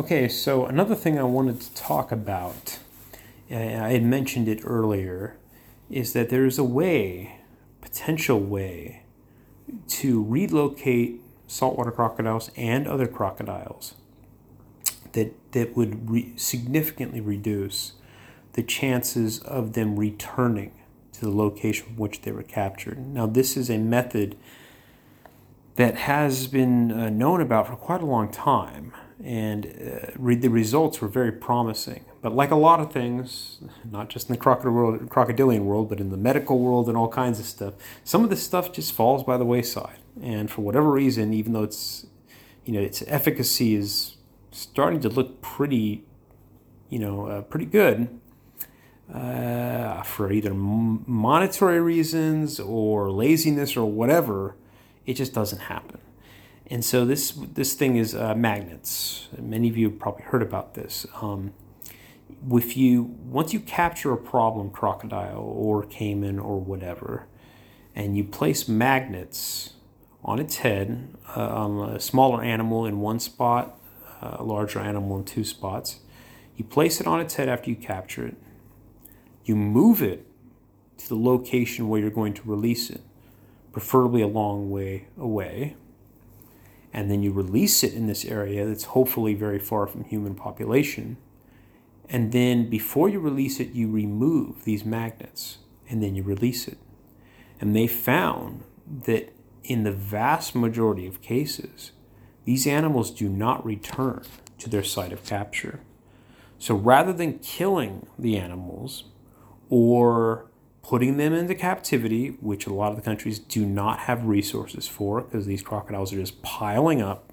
Okay, so another thing I wanted to talk about, uh, I had mentioned it earlier, is that there is a way, potential way, to relocate saltwater crocodiles and other crocodiles that, that would re- significantly reduce the chances of them returning to the location from which they were captured. Now, this is a method that has been uh, known about for quite a long time, and uh, re- the results were very promising. But like a lot of things, not just in the crocodile world, crocodilian world, but in the medical world and all kinds of stuff, some of this stuff just falls by the wayside. And for whatever reason, even though it's, you know, its efficacy is starting to look pretty, you know, uh, pretty good, uh, for either monetary reasons or laziness or whatever, it just doesn't happen. And so this this thing is uh, magnets. Many of you have probably heard about this. Um, if you once you capture a problem crocodile or caiman or whatever, and you place magnets on its head, uh, on a smaller animal in one spot, uh, a larger animal in two spots, you place it on its head after you capture it you move it to the location where you're going to release it, preferably a long way away. And then you release it in this area that's hopefully very far from human population. And then before you release it, you remove these magnets and then you release it. And they found that in the vast majority of cases, these animals do not return to their site of capture. So rather than killing the animals, or putting them into captivity, which a lot of the countries do not have resources for because these crocodiles are just piling up.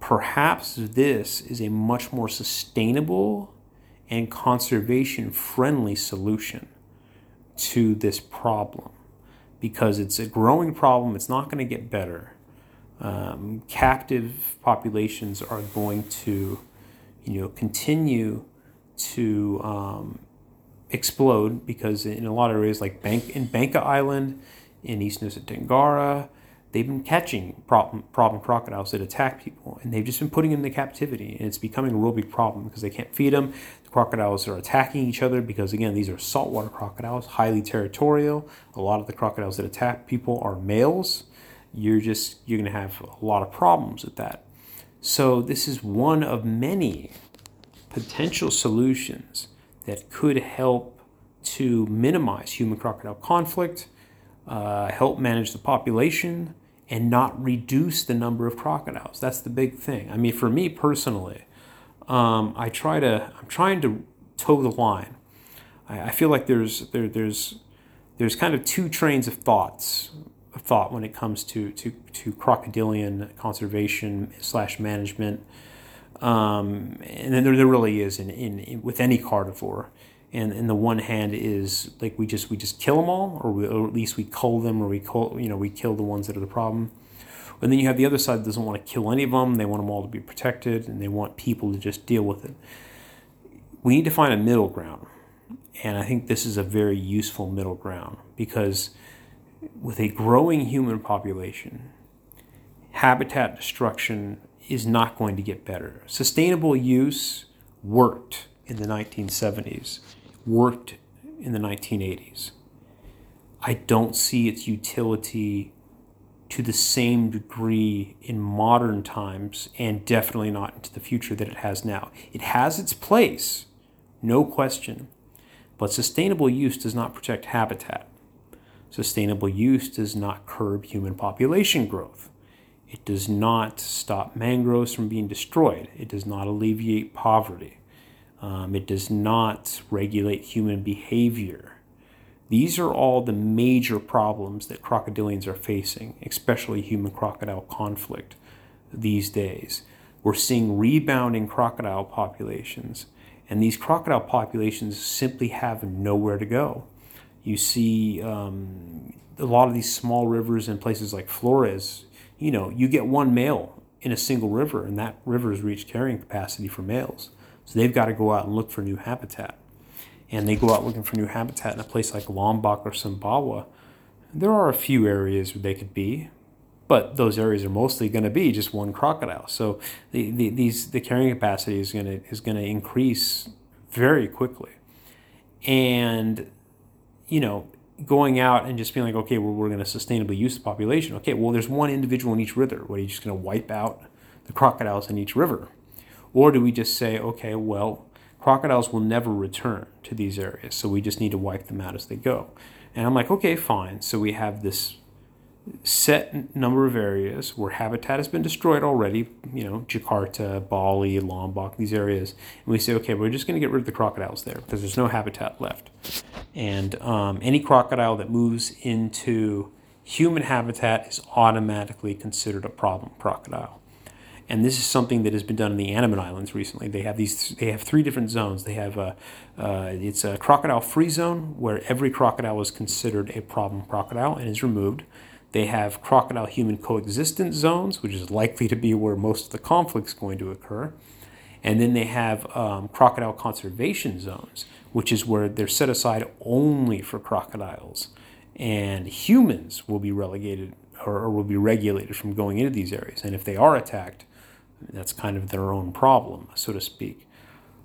Perhaps this is a much more sustainable and conservation friendly solution to this problem because it's a growing problem, it's not going to get better. Um, captive populations are going to, you know, continue to um, explode because in a lot of areas like Bank in Banka Island, in East Nusa Tenggara, they've been catching problem, problem crocodiles that attack people, and they've just been putting them into captivity, and it's becoming a real big problem because they can't feed them. The crocodiles are attacking each other because again, these are saltwater crocodiles, highly territorial. A lot of the crocodiles that attack people are males. You're just you're to have a lot of problems with that. So this is one of many potential solutions that could help to minimize human crocodile conflict, uh, help manage the population, and not reduce the number of crocodiles. That's the big thing. I mean, for me personally, um, I try to I'm trying to toe the line. I, I feel like there's there, there's there's kind of two trains of thoughts of thought when it comes to to, to crocodilian conservation slash management um, and then there, there really is in, in, in, with any carnivore. And, and the one hand is like we just we just kill them all, or, we, or at least we cull them, or we cull, you know we kill the ones that are the problem. And then you have the other side that doesn't want to kill any of them. They want them all to be protected, and they want people to just deal with it. We need to find a middle ground, and I think this is a very useful middle ground because with a growing human population, habitat destruction is not going to get better. Sustainable use worked in the 1970s, worked in the 1980s. I don't see its utility to the same degree in modern times and definitely not into the future that it has now. It has its place, no question, but sustainable use does not protect habitat. Sustainable use does not curb human population growth. It does not stop mangroves from being destroyed. It does not alleviate poverty. Um, it does not regulate human behavior. These are all the major problems that crocodilians are facing, especially human crocodile conflict these days. We're seeing rebounding crocodile populations, and these crocodile populations simply have nowhere to go. You see um, a lot of these small rivers in places like Flores you know, you get one male in a single river, and that river has reached carrying capacity for males. So they've got to go out and look for new habitat. And they go out looking for new habitat in a place like Lombok or Sumbawa. There are a few areas where they could be, but those areas are mostly going to be just one crocodile. So the, the these the carrying capacity is going to is going to increase very quickly, and you know going out and just being like, okay, well, we're going to sustainably use the population. Okay, well, there's one individual in each river. What are you just going to wipe out the crocodiles in each river? Or do we just say, okay, well, crocodiles will never return to these areas, so we just need to wipe them out as they go? And I'm like, okay, fine. So we have this set number of areas where habitat has been destroyed already, you know, Jakarta, Bali, Lombok, these areas. And we say, okay, we're just going to get rid of the crocodiles there because there's no habitat left. And um, any crocodile that moves into human habitat is automatically considered a problem crocodile. And this is something that has been done in the Andaman Islands recently. They have these. They have three different zones. They have a, uh, it's a crocodile-free zone where every crocodile is considered a problem crocodile and is removed. They have crocodile human coexistence zones, which is likely to be where most of the conflict is going to occur. And then they have um, crocodile conservation zones, which is where they're set aside only for crocodiles. And humans will be relegated or, or will be regulated from going into these areas. And if they are attacked, that's kind of their own problem, so to speak.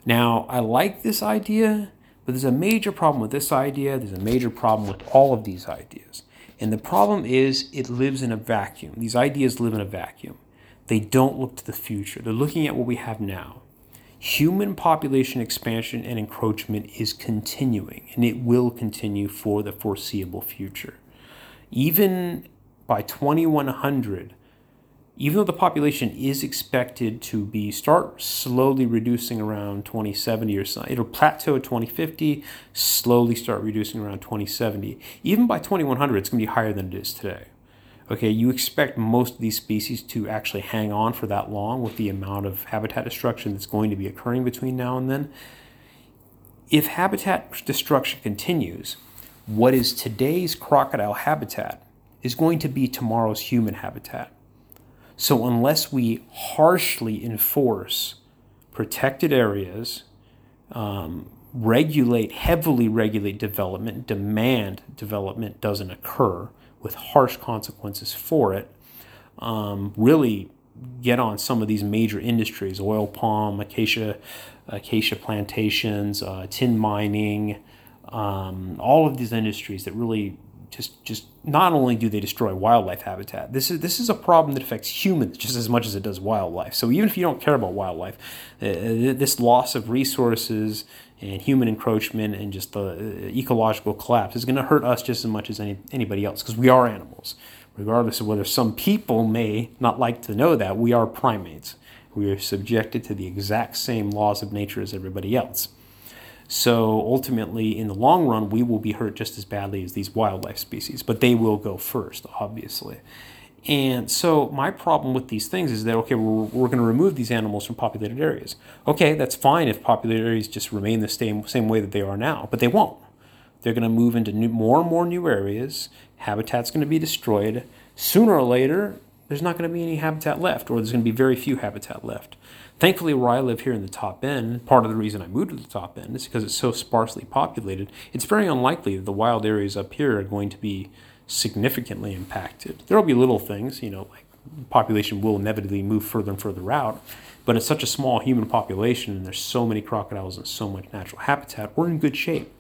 Now, I like this idea, but there's a major problem with this idea. There's a major problem with all of these ideas. And the problem is it lives in a vacuum. These ideas live in a vacuum. They don't look to the future. They're looking at what we have now. Human population expansion and encroachment is continuing, and it will continue for the foreseeable future. Even by 2100, even though the population is expected to be start slowly reducing around 2070 or so, it'll plateau at 2050, slowly start reducing around 2070. Even by 2100, it's going to be higher than it is today. Okay, you expect most of these species to actually hang on for that long with the amount of habitat destruction that's going to be occurring between now and then. If habitat destruction continues, what is today's crocodile habitat is going to be tomorrow's human habitat. So, unless we harshly enforce protected areas, um, regulate, heavily regulate development, demand development doesn't occur with harsh consequences for it, um, really get on some of these major industries oil palm, acacia, acacia plantations, uh, tin mining, um, all of these industries that really just just not only do they destroy wildlife habitat this is this is a problem that affects humans just as much as it does wildlife. So even if you don't care about wildlife uh, this loss of resources and human encroachment and just the uh, ecological collapse is going to hurt us just as much as any, anybody else because we are animals. Regardless of whether some people may not like to know that we are primates. We are subjected to the exact same laws of nature as everybody else so ultimately, in the long run, we will be hurt just as badly as these wildlife species, but they will go first, obviously. And so my problem with these things is that okay, we're, we're going to remove these animals from populated areas. Okay, that's fine if populated areas just remain the same same way that they are now, but they won't. They're going to move into new, more and more new areas. Habitat's going to be destroyed. Sooner or later, there's not going to be any habitat left, or there's going to be very few habitat left. Thankfully, where I live here in the top end, part of the reason I moved to the top end is because it's so sparsely populated. It's very unlikely that the wild areas up here are going to be significantly impacted. There will be little things, you know, like population will inevitably move further and further out. But it's such a small human population and there's so many crocodiles and so much natural habitat, we're in good shape.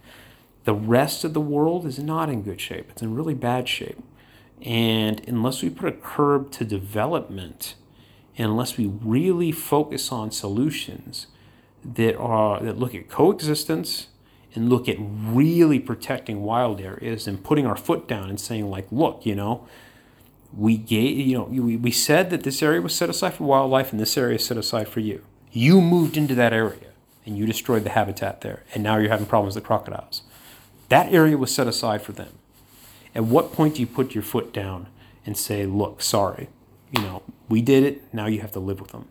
The rest of the world is not in good shape. It's in really bad shape. And unless we put a curb to development, unless we really focus on solutions that are that look at coexistence and look at really protecting wild areas and putting our foot down and saying like look you know we gave you know we, we said that this area was set aside for wildlife and this area is set aside for you. You moved into that area and you destroyed the habitat there and now you're having problems with crocodiles. That area was set aside for them at what point do you put your foot down and say look sorry you know, we did it. Now you have to live with them.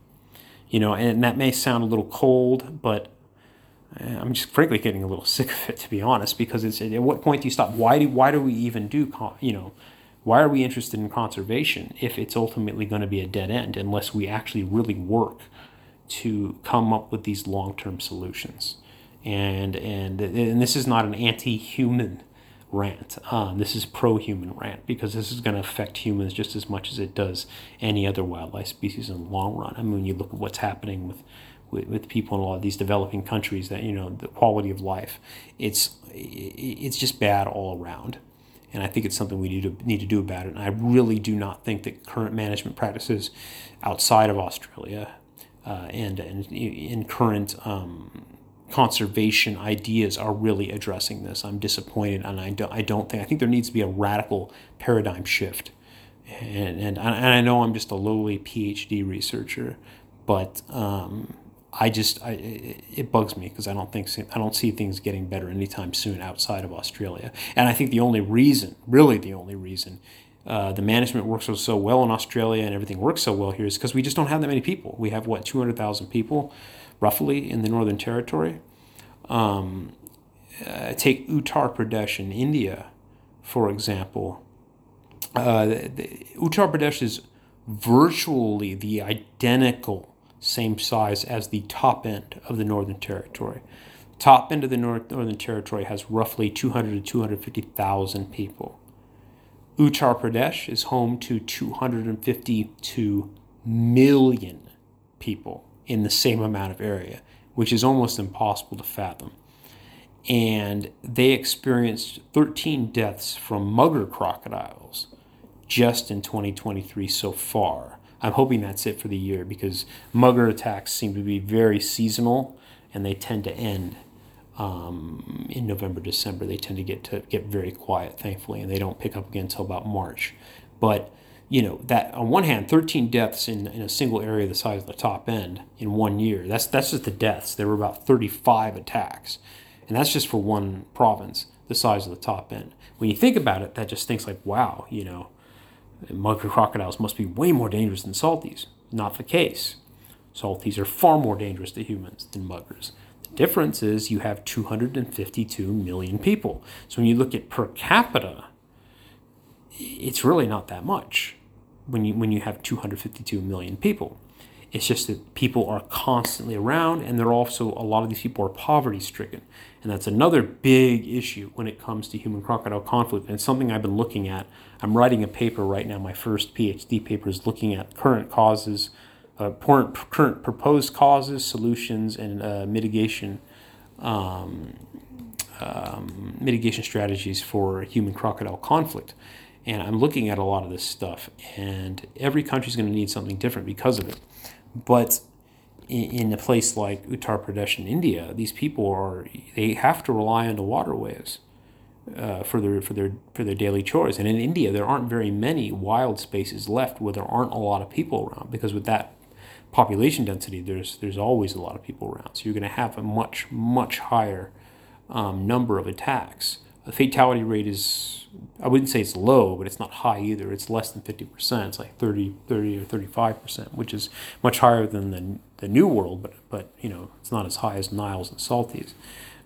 You know, and that may sound a little cold, but eh, I'm just frankly getting a little sick of it, to be honest, because it's at what point do you stop? Why do why do we even do you know? Why are we interested in conservation if it's ultimately going to be a dead end unless we actually really work to come up with these long-term solutions? And and and this is not an anti-human rant. Um, this is pro human rant because this is going to affect humans just as much as it does any other wildlife species in the long run. I mean, you look at what's happening with, with, with people in a lot of these developing countries, that, you know, the quality of life, it's, it's just bad all around. And I think it's something we need to, need to do about it. And I really do not think that current management practices outside of Australia uh, and, and in current um, conservation ideas are really addressing this. I'm disappointed, and I don't, I don't think I think there needs to be a radical paradigm shift. And and, and I know I'm just a lowly PhD researcher, but um, I just I, it bugs me because I don't think I don't see things getting better anytime soon outside of Australia. And I think the only reason, really the only reason, uh, the management works so well in Australia and everything works so well here is because we just don't have that many people. We have what 200,000 people roughly in the Northern Territory. Um, uh, take Uttar Pradesh in India, for example. Uh, the, Uttar Pradesh is virtually the identical same size as the top end of the Northern Territory. Top end of the North, Northern Territory has roughly 200 to 250,000 people. Uttar Pradesh is home to 252 million people in the same amount of area, which is almost impossible to fathom. And they experienced 13 deaths from mugger crocodiles just in 2023 so far. I'm hoping that's it for the year because mugger attacks seem to be very seasonal and they tend to end um, in November, December. They tend to get to get very quiet, thankfully, and they don't pick up again until about March. But you know that on one hand 13 deaths in, in a single area the size of the top end in one year that's that's just the deaths. There were about 35 attacks and that's just for one province the size of the top end. When you think about it that just thinks like wow you know mugger crocodiles must be way more dangerous than salties. Not the case. Salties are far more dangerous to humans than muggers. The difference is you have 252 million people. So when you look at per capita it's really not that much when you when you have 252 million people. It's just that people are constantly around, and they're also a lot of these people are poverty stricken, and that's another big issue when it comes to human crocodile conflict. And it's something I've been looking at. I'm writing a paper right now. My first PhD paper is looking at current causes, uh, current, current proposed causes, solutions, and uh, mitigation. Um, um, mitigation strategies for human crocodile conflict. And I'm looking at a lot of this stuff, and every country is going to need something different because of it. But in, a place like Uttar Pradesh in India, these people are they have to rely on the waterways uh, for their for their for their daily chores. And in India, there aren't very many wild spaces left where there aren't a lot of people around because with that population density, there's there's always a lot of people around. So you're going to have a much much higher um, number of attacks. The fatality rate is, I wouldn't say it's low, but it's not high either. It's less than 50%. It's like 30, 30 or 35%, which is much higher than the, the New World, but, but, you know, it's not as high as Niles and Salties.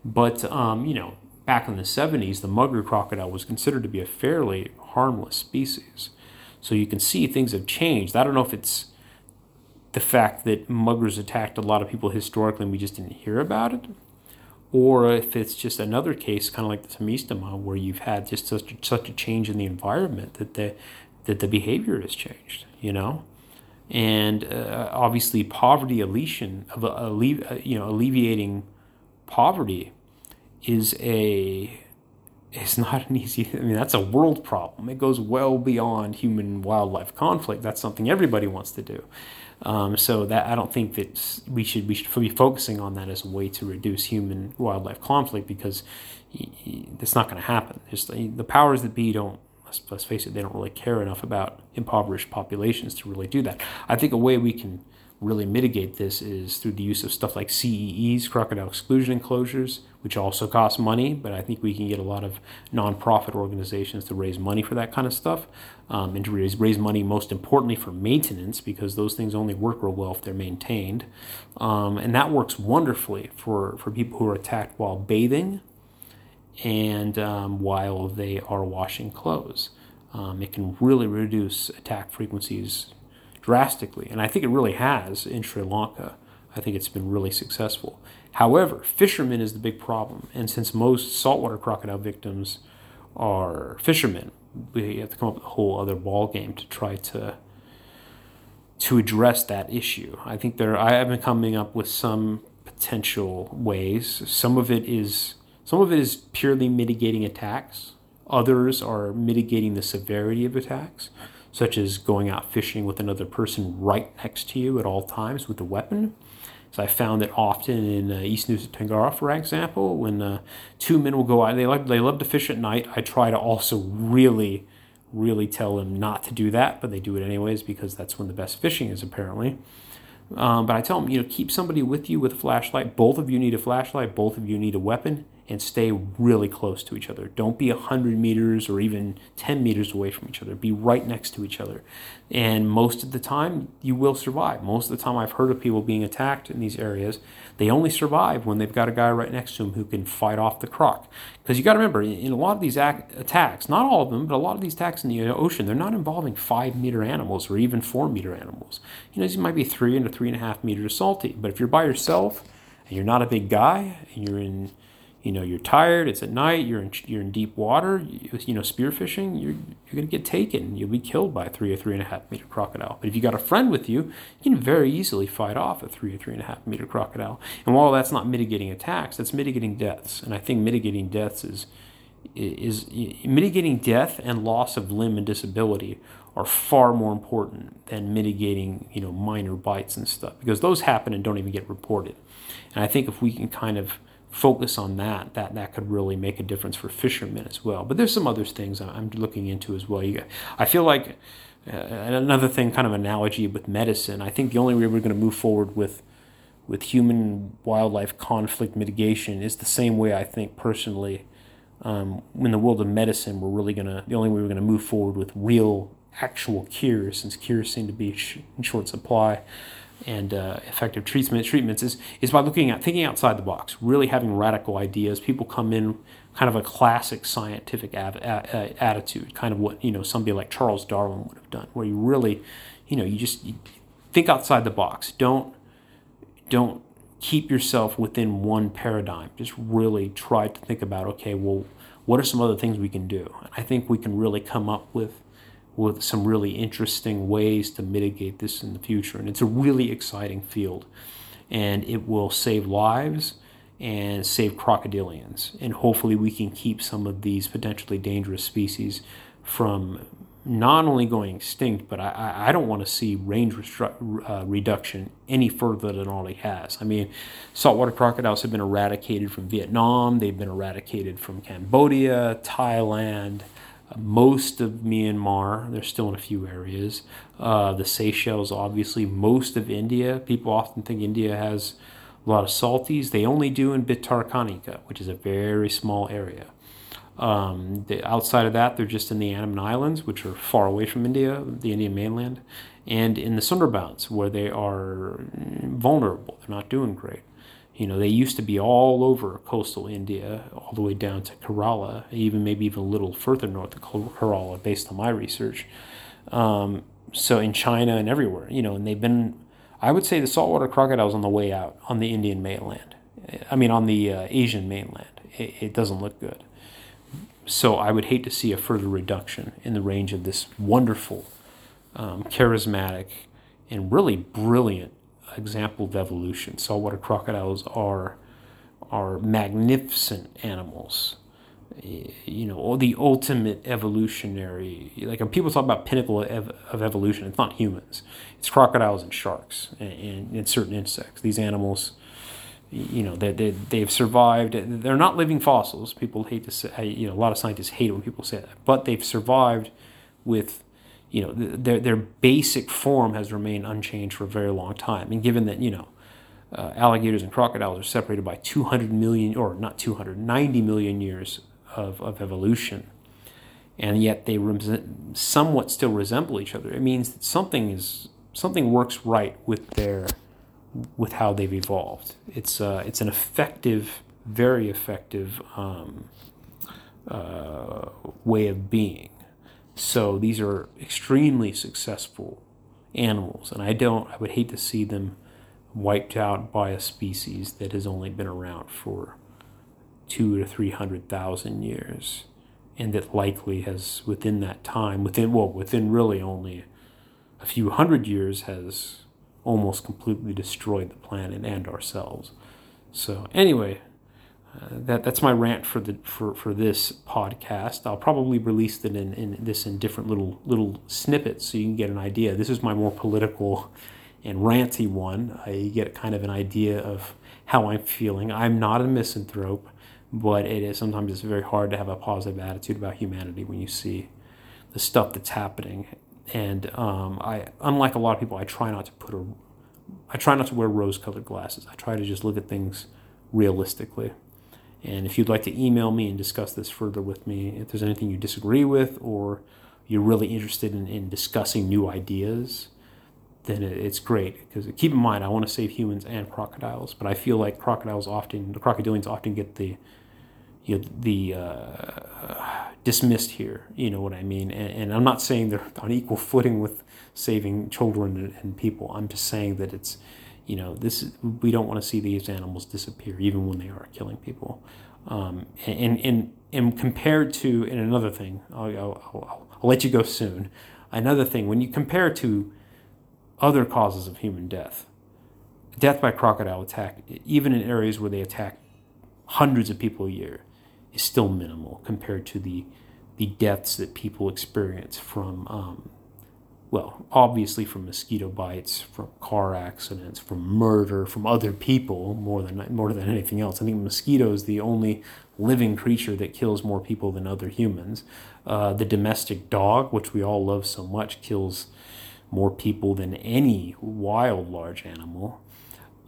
But, um, you know, back in the 70s, the mugger crocodile was considered to be a fairly harmless species. So you can see things have changed. I don't know if it's the fact that muggers attacked a lot of people historically and we just didn't hear about it, or if it's just another case, kind of like the Tomistoma, where you've had just such, such a change in the environment that the that the behavior has changed, you know, and uh, obviously poverty alleviation of uh, you know alleviating poverty is a it's not an easy. I mean, that's a world problem. It goes well beyond human wildlife conflict. That's something everybody wants to do. Um, so that I don't think that we should we should be focusing on that as a way to reduce human wildlife conflict because it's not going to happen. Just the powers that be don't. Let's, let's face it, they don't really care enough about impoverished populations to really do that. I think a way we can really mitigate this is through the use of stuff like CEEs, crocodile exclusion enclosures, which also cost money, but I think we can get a lot of nonprofit organizations to raise money for that kind of stuff um, and to raise, raise money most importantly for maintenance because those things only work real well if they're maintained. Um, and that works wonderfully for, for people who are attacked while bathing and um, while they are washing clothes. Um, it can really reduce attack frequencies drastically. And I think it really has in Sri Lanka. I think it's been really successful. However, fishermen is the big problem. And since most saltwater crocodile victims are fishermen. We have to come up with a whole other ball game to try to to address that issue. I think there I have been coming up with some potential ways. Some of it is some of it is purely mitigating attacks. Others are mitigating the severity of attacks, such as going out fishing with another person right next to you at all times with a weapon. So I found that often in uh, East Nusa Tenggara, for example, when uh, two men will go out, they like they love to fish at night. I try to also really, really tell them not to do that, but they do it anyways because that's when the best fishing is apparently. Um, but I tell them, you know, keep somebody with you with a flashlight. Both of you need a flashlight. Both of you need a weapon and stay really close to each other. Don't be 100 meters or even 10 meters away from each other. Be right next to each other. And most of the time, you will survive. Most of the time, I've heard of people being attacked in these areas. They only survive when they've got a guy right next to them who can fight off the croc. Because you got to remember, in a lot of these attacks, not all of them, but a lot of these attacks in the ocean, they're not involving five meter animals or even four meter animals. You know, these might be three and a three and a half meters salty. But if you're by yourself and you're not a big guy and you're in you know you're tired it's at night you're in you're in deep water you, you know spearfishing you're you're going to get taken you'll be killed by a three or three and a half meter crocodile. But if you got a friend with you you can very easily fight off a three or three and a half meter crocodile. And while that's not mitigating attacks that's mitigating deaths. And i think mitigating deaths is is, is mitigating death and loss of limb and disability are far more important than mitigating you know minor bites and stuff because those happen and don't even get reported. And i think if we can kind of focus on that, that that could really make a difference for fishermen as well. But there's some other things I'm looking into as well. You, I feel like uh, another thing, kind of analogy with medicine. I think the only way we're going to move forward with with human wildlife conflict mitigation is the same way I think personally. Um, in the world of medicine, we're really gonna the only way we're gonna move forward with real, actual cures, since cures seem to be in short supply and uh, effective treatment treatments is is by looking at thinking outside the box, really having radical ideas. People come in kind of a classic scientific av- a- a- attitude, kind of what you know somebody like Charles Darwin would have done, where you really, you know, you just you think outside the box. Don't don't keep yourself within one paradigm. Just really try to think about okay, well, what are some other things we can do? And I think we can really come up with with some really interesting ways to mitigate this in the future. And it's a really exciting field. And it will save lives and save crocodilians. And hopefully, we can keep some of these potentially dangerous species from not only going extinct, but I, I don't want to see range restru- uh, reduction any further than it already has. I mean, saltwater crocodiles have been eradicated from Vietnam, they've been eradicated from Cambodia, Thailand most of Myanmar. They're still in a few areas. Uh, the Seychelles, obviously, most of India. People often think India has a lot of salties. They only do in Bhitarkanika, which is a very small area. Um, the, outside of that, they're just in the Andaman Islands, which are far away from India, the Indian mainland, and in the Sundarbans, where they are vulnerable. They're not doing great. You know, they used to be all over coastal India, all the way down to Kerala, even maybe even a little further north of Kerala, based on my research. Um, so in China and everywhere, you know, and they've been, I would say the saltwater crocodiles on the way out on the Indian mainland. I mean, on the uh, Asian mainland. It, it doesn't look good. So I would hate to see a further reduction in the range of this wonderful, um, charismatic, and really brilliant example of evolution. Saltwater crocodiles are are magnificent animals. You know, the ultimate evolutionary. Like when people talk about pinnacle of, of evolution, it's not humans. It's crocodiles and sharks and, and, and certain insects. These animals, you know, they, they, they've survived. They're not living fossils. People hate to say, you know, a lot of scientists hate when people say that, but they've survived with you know, their, their basic form has remained unchanged for a very long time. And given that, you know, uh, alligators and crocodiles are separated by 200 million, or not 200, 90 million years of, of evolution, and yet they somewhat still resemble each other, it means that something is something works right with their with how they've evolved. It's uh, it's an effective, very effective um, uh, way of being. So these are extremely successful animals, and I don't, I would hate to see them wiped out by a species that has only been around for two to three hundred thousand years and that likely has within that time, within well, within really only a few hundred years, has almost completely destroyed the planet and ourselves. So anyway, that that's my rant for the for, for this podcast. I'll probably release it in, in this in different little little snippets so you can get an idea. This is my more political and ranty one. I get kind of an idea of how I'm feeling. I'm not a misanthrope, but it is sometimes it's very hard to have a positive attitude about humanity when you see the stuff that's happening. And um, I, unlike a lot of people, I try not to put a, I try not to wear rose-colored glasses. I try to just look at things realistically. And if you'd like to email me and discuss this further with me, if there's anything you disagree with or you're really interested in, in discussing new ideas, then it's great. Because keep in mind, I want to save humans and crocodiles, but I feel like crocodiles often, the crocodilians often get the you know, the uh, dismissed here. You know what I mean? And, and, I'm not saying they're on equal footing with saving children and, and people. I'm just saying that it's you know this we don't want to see these animals disappear even when they are killing people. Um, and, and and compared to and another thing I'll, I'll, I'll, let you go soon. Another thing when you compare to other causes of human death death by crocodile attack even in areas where they attack hundreds of people a year is still minimal compared to the the deaths that people experience from um, well, obviously from mosquito bites, from car accidents, from murder, from other people more than more than anything else. I think mosquito is the only living creature that kills more people than other humans. Uh, the domestic dog, which we all love so much, kills more people than any wild large animal.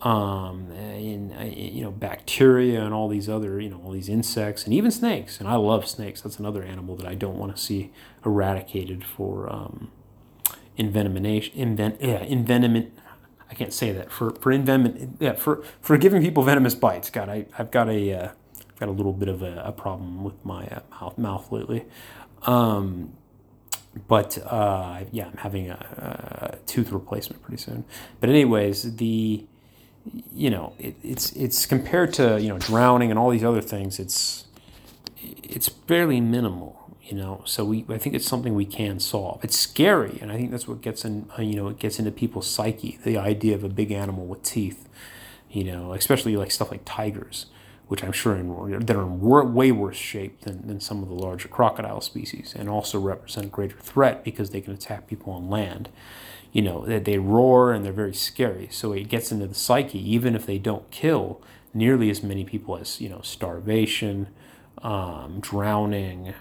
Um, in, uh, you know bacteria and all these other you know all these insects and even snakes and I love snakes. That's another animal that I don't want to see eradicated for. Um, envenomation, invent, yeah. I can't say that for for envenom, yeah, for for giving people venomous bites. God, I I've got a uh, got a little bit of a, a problem with my uh, mouth mouth lately. Um, but uh, yeah, I'm having a, a, tooth replacement pretty soon. But anyways, the you know it, it's it's compared to you know drowning and all these other things. It's it's fairly minimal you know? So we i think it's something we can solve. It's scary and i think that's what gets in uh, you know it gets into people's psyche the idea of a big animal with teeth you know especially like stuff like tigers which i'm sure in, that are in way worse shape than, than some of the larger crocodile species and also represent a greater threat because they can attack people on land. You know they, they roar and they're very scary. So it gets into the psyche even if they don't kill nearly as many people as you know starvation um, drowning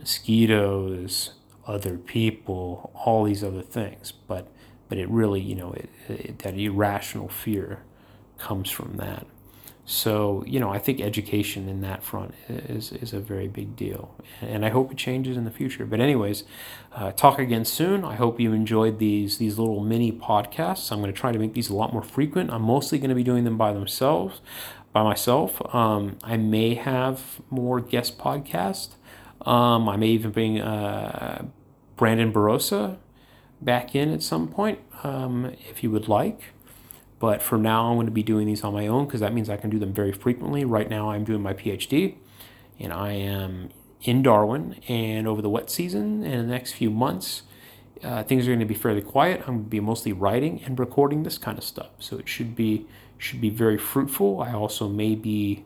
mosquitoes, other people, all these other things. But but it really, you know, it, it, that irrational fear comes from that. So, you know, I think education in that front is, is a very big deal. And I hope it changes in the future. But, anyways, uh, talk again soon. I hope you enjoyed these, these little mini podcasts. I'm going to try to make these a lot more frequent. I'm mostly going to be doing them by themselves, by myself. Um, I may have more guest podcasts. Um, I may even bring uh, Brandon Barossa back in at some point um, if you would like. But for now, I'm going to be doing these on my own because that means I can do them very frequently. Right now, I'm doing my PhD and I am in Darwin. And over the wet season and the next few months, uh, things are going to be fairly quiet. I'm going to be mostly writing and recording this kind of stuff. So it should be should be very fruitful. I also may be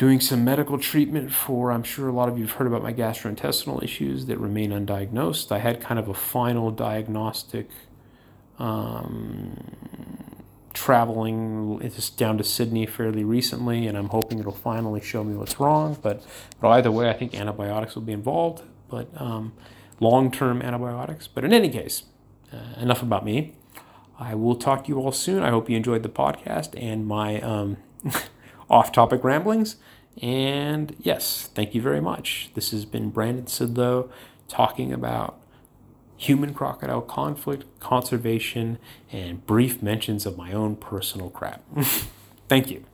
doing some medical treatment for, I'm sure a lot of you have heard about my gastrointestinal issues that remain undiagnosed. I had kind of a final diagnostic um, traveling just down to Sydney fairly recently, and I'm hoping it'll finally show me what's wrong. But, but either way, I think antibiotics will be involved, but um, long term antibiotics. But in any case, uh, enough about me. I will talk to you all soon. I hope you enjoyed the podcast and my. Um, off topic ramblings. And yes, thank you very much. This has been Brandon Sideleau talking about human crocodile conflict, conservation, and brief mentions of my own personal crap. thank you.